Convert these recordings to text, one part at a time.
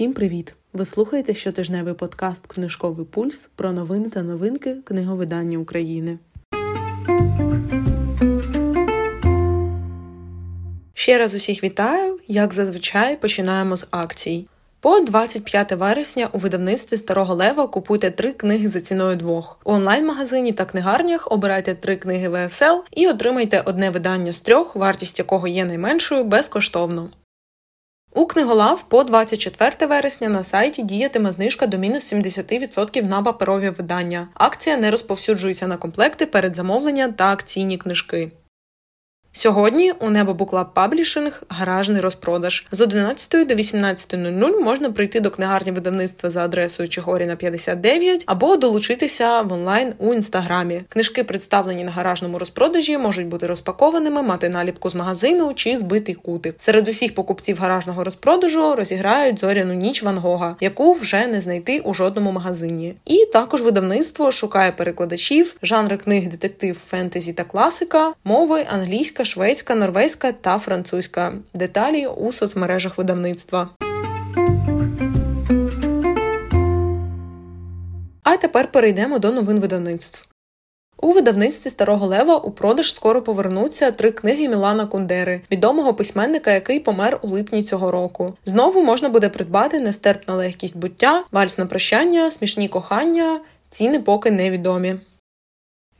Всім привіт! Ви слухаєте щотижневий подкаст Книжковий пульс про новини та новинки книговидання України. Ще раз усіх вітаю! Як зазвичай починаємо з акцій. По 25 вересня у видавництві Старого Лева купуйте три книги за ціною двох. У онлайн-магазині та книгарнях обирайте три книги ВСЛ і отримайте одне видання з трьох, вартість якого є найменшою, безкоштовно. У Книголав по 24 вересня на сайті діятиме знижка до мінус 70% на паперові видання. Акція не розповсюджується на комплекти перед замовлення та акційні книжки. Сьогодні у Небо Booklab Publishing гаражний розпродаж. З 11 до 18.00 можна прийти до книгарні видавництва за адресою Чигоріна 59 або долучитися в онлайн у інстаграмі. Книжки, представлені на гаражному розпродажі, можуть бути розпакованими, мати наліпку з магазину чи збитий кутик. Серед усіх покупців гаражного розпродажу розіграють зоряну ніч Ван Гога, яку вже не знайти у жодному магазині. І також видавництво шукає перекладачів, жанри книг, детектив, фентезі та класика, мови англійська англійська, шведська, норвезька та французька. Деталі у соцмережах видавництва. А тепер перейдемо до новин видавництв. У видавництві Старого Лева у продаж скоро повернуться три книги Мілана Кундери, відомого письменника, який помер у липні цього року. Знову можна буде придбати нестерпна легкість буття, вальс на прощання, смішні кохання, ціни поки невідомі.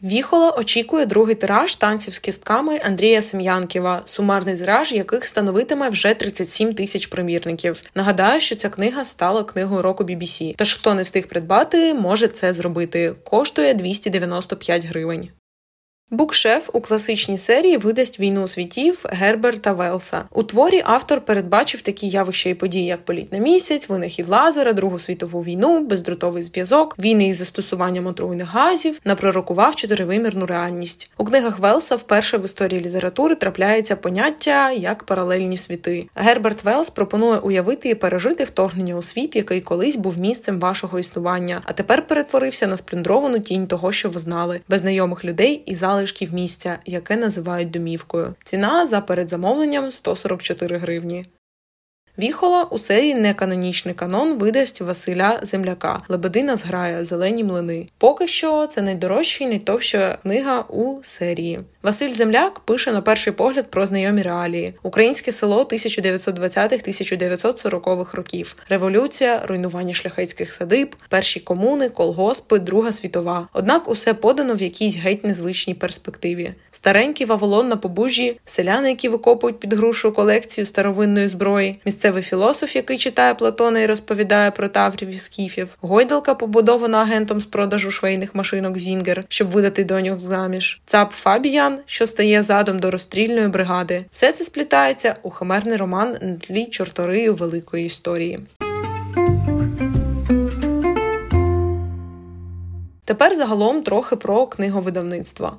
Віхола очікує другий тираж танців з кістками Андрія Сем'янківа, сумарний тираж яких становитиме вже 37 тисяч примірників. Нагадаю, що ця книга стала книгою року BBC, Тож хто не встиг придбати, може це зробити. Коштує 295 гривень. Букшеф у класичній серії видасть війну світів Герберта Велса. У творі автор передбачив такі явища і події, як політ на місяць, винахід лазера, Другу світову війну, бездротовий зв'язок, війни із застосуванням отруйних газів, напророкував чотиривимірну реальність. У книгах Велса вперше в історії літератури трапляється поняття як паралельні світи. Герберт Велс пропонує уявити і пережити вторгнення у світ, який колись був місцем вашого існування, а тепер перетворився на спліндровану тінь того, що ви знали, без знайомих людей і зали залишків місця, яке називають домівкою. Ціна за передзамовленням 144 гривні. Віхола у серії неканонічний канон видасть Василя Земляка Лебедина зграє Зелені млини. Поки що це найдорожча і найтовща книга у серії. Василь Земляк пише на перший погляд про знайомі реалії: українське село 1920-1940-х років, революція, руйнування шляхетських садиб, перші комуни, колгоспи, Друга світова. Однак усе подано в якійсь геть незвичній перспективі. Старенький Вавилон на побужжі, селяни, які викопують під грушу колекцію старовинної зброї, місцевий філософ, який читає Платона і розповідає про таврів і скіфів, гойдалка, побудована агентом з продажу швейних машинок Зінгер, щоб видати доньок заміж, цап Фабіян, що стає задом до розстрільної бригади. Все це сплітається у химерний роман на тлі чорторию великої історії. Тепер загалом трохи про книговидавництва.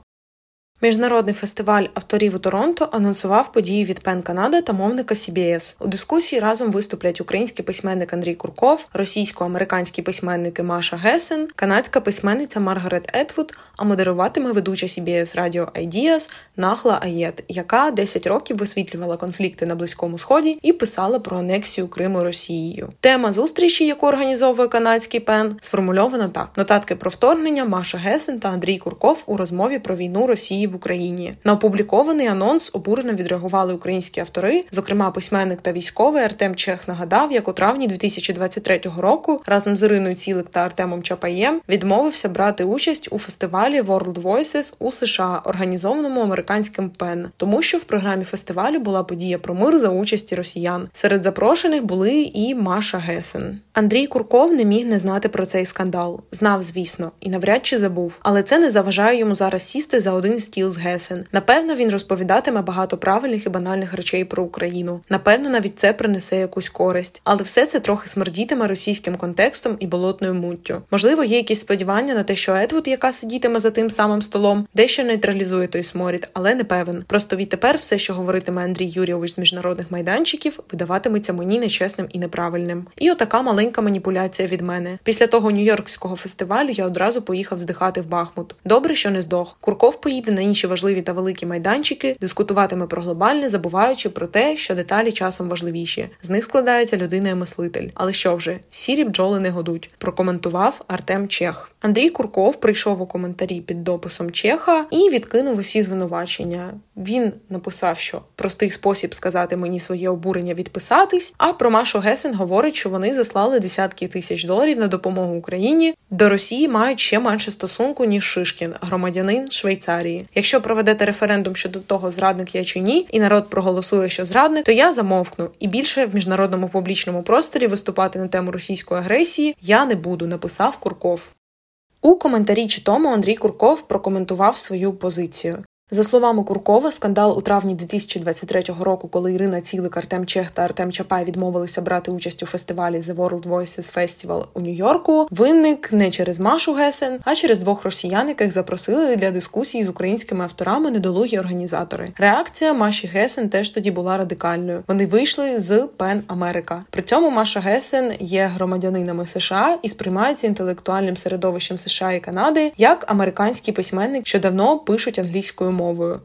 Міжнародний фестиваль авторів у Торонто анонсував події від ПЕН Канада та мовника CBC. У дискусії разом виступлять український письменник Андрій Курков, російсько-американські письменники Маша Гесен, канадська письменниця Маргарет Етвуд, а модеруватиме ведуча CBC Radio Ideas Нахла Аєт, яка 10 років висвітлювала конфлікти на Близькому Сході і писала про анексію Криму Росією. Тема зустрічі, яку організовує канадський пен, сформульована так: нотатки про вторгнення Маша Гесен та Андрій Курков у розмові про війну Росії в Україні. На опублікований анонс обурено відреагували українські автори, зокрема письменник та військовий Артем Чех нагадав, як у травні 2023 року разом з Іриною Цілик та Артемом Чапаєм відмовився брати участь у фестивалі World Voices у США, організованому американським ПЕН, тому що в програмі фестивалю була подія про мир за участі росіян. Серед запрошених були і Маша Гесен. Андрій Курков не міг не знати про цей скандал. Знав, звісно, і навряд чи забув, але це не заважає йому зараз сісти за один стіл з Гесен. Напевно, він розповідатиме багато правильних і банальних речей про Україну. Напевно, навіть це принесе якусь користь, але все це трохи смердітиме російським контекстом і болотною муттю. Можливо, є якісь сподівання на те, що Едвуд, яка сидітиме за тим самим столом, дещо нейтралізує той сморід, але не певен. Просто відтепер все, що говоритиме Андрій Юрійович з міжнародних майданчиків, видаватиметься мені нечесним і неправильним. І отака маленька маніпуляція від мене. Після того нью-йоркського фестивалю я одразу поїхав здихати в Бахмут. Добре, що не здох. Курков поїде на інші важливі та великі майданчики, дискутуватиме про глобальне, забуваючи про те, що деталі часом важливіші. З них складається людина і мислитель. Але що вже сірі бджоли не годуть? Прокоментував Артем Чех. Андрій Курков прийшов у коментарі під дописом Чеха і відкинув усі звинувачення. Він написав, що простий спосіб сказати мені своє обурення відписатись. А про Машу Гесен говорить, що вони заслали десятки тисяч доларів на допомогу Україні. До Росії мають ще менше стосунку ніж Шишкін, громадянин Швейцарії. Якщо проведете референдум щодо того, зрадник я чи ні, і народ проголосує, що зрадник, то я замовкну і більше в міжнародному публічному просторі виступати на тему російської агресії я не буду. Написав Курков. У коментарі Читомо Андрій Курков прокоментував свою позицію. За словами Куркова, скандал у травні 2023 року, коли Ірина Цілик, Артем Чех та Артем Чапай відмовилися брати участь у фестивалі The World Voices Festival у Нью-Йорку, виник не через Машу Гесен, а через двох росіян, яких запросили для дискусії з українськими авторами недолугі організатори. Реакція Маші Гесен теж тоді була радикальною. Вони вийшли з Пен Америка. При цьому Маша Гесен є громадянинами США і сприймається інтелектуальним середовищем США і Канади як американський письменник, що давно пишуть англійською мовою.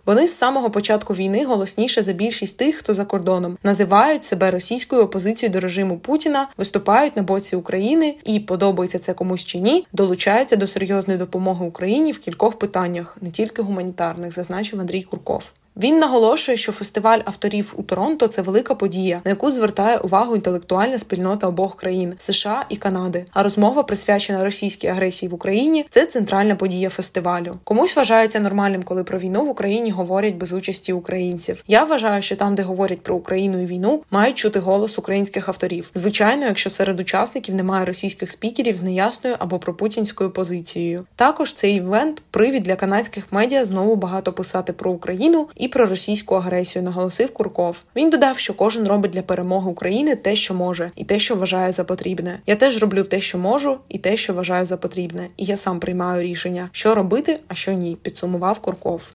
Вони з самого початку війни голосніше за більшість тих, хто за кордоном називають себе російською опозицією до режиму Путіна, виступають на боці України і подобається це комусь чи ні, долучаються до серйозної допомоги Україні в кількох питаннях, не тільки гуманітарних, зазначив Андрій Курков. Він наголошує, що фестиваль авторів у Торонто це велика подія, на яку звертає увагу інтелектуальна спільнота обох країн США і Канади. А розмова присвячена російській агресії в Україні це центральна подія фестивалю. Комусь вважається нормальним, коли про війну в Україні говорять без участі українців. Я вважаю, що там, де говорять про Україну і війну, мають чути голос українських авторів. Звичайно, якщо серед учасників немає російських спікерів з неясною або пропутінською позицією. Також цей івент привід для канадських медіа знову багато писати про Україну і і про російську агресію, наголосив Курков. Він додав, що кожен робить для перемоги України те, що може, і те, що вважає за потрібне. Я теж роблю те, що можу, і те, що вважаю за потрібне. І я сам приймаю рішення, що робити, а що ні. Підсумував Курков.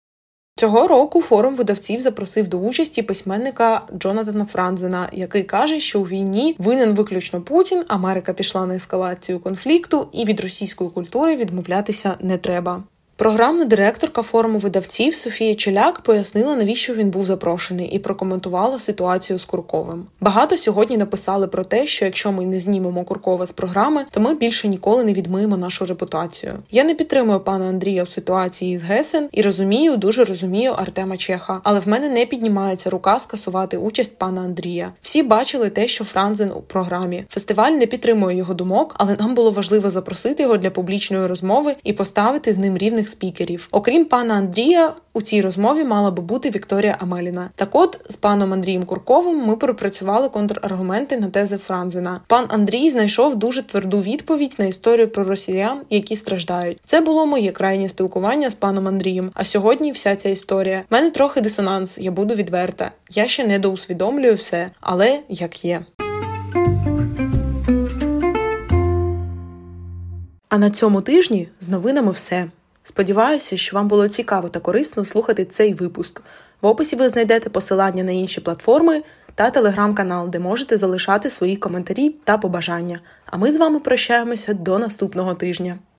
Цього року форум видавців запросив до участі письменника Джонатана Франзена, який каже, що у війні винен виключно Путін. Америка пішла на ескалацію конфлікту, і від російської культури відмовлятися не треба. Програмна директорка форуму видавців Софія Челяк пояснила, навіщо він був запрошений, і прокоментувала ситуацію з Курковим. Багато сьогодні написали про те, що якщо ми не знімемо Куркова з програми, то ми більше ніколи не відмиємо нашу репутацію. Я не підтримую пана Андрія в ситуації з Гесен і розумію, дуже розумію Артема Чеха, але в мене не піднімається рука скасувати участь пана Андрія. Всі бачили те, що Франзен у програмі. Фестиваль не підтримує його думок, але нам було важливо запросити його для публічної розмови і поставити з ним рівних спікерів. Окрім пана Андрія, у цій розмові мала би бути Вікторія Амеліна. Так от з паном Андрієм Курковим ми пропрацювали контраргументи на тези Франзена. Пан Андрій знайшов дуже тверду відповідь на історію про росіян, які страждають. Це було моє крайнє спілкування з паном Андрієм. А сьогодні вся ця історія. У мене трохи дисонанс, я буду відверта. Я ще не доусвідомлюю все, але як є. А на цьому тижні з новинами все. Сподіваюся, що вам було цікаво та корисно слухати цей випуск. В описі ви знайдете посилання на інші платформи та телеграм-канал, де можете залишати свої коментарі та побажання. А ми з вами прощаємося до наступного тижня.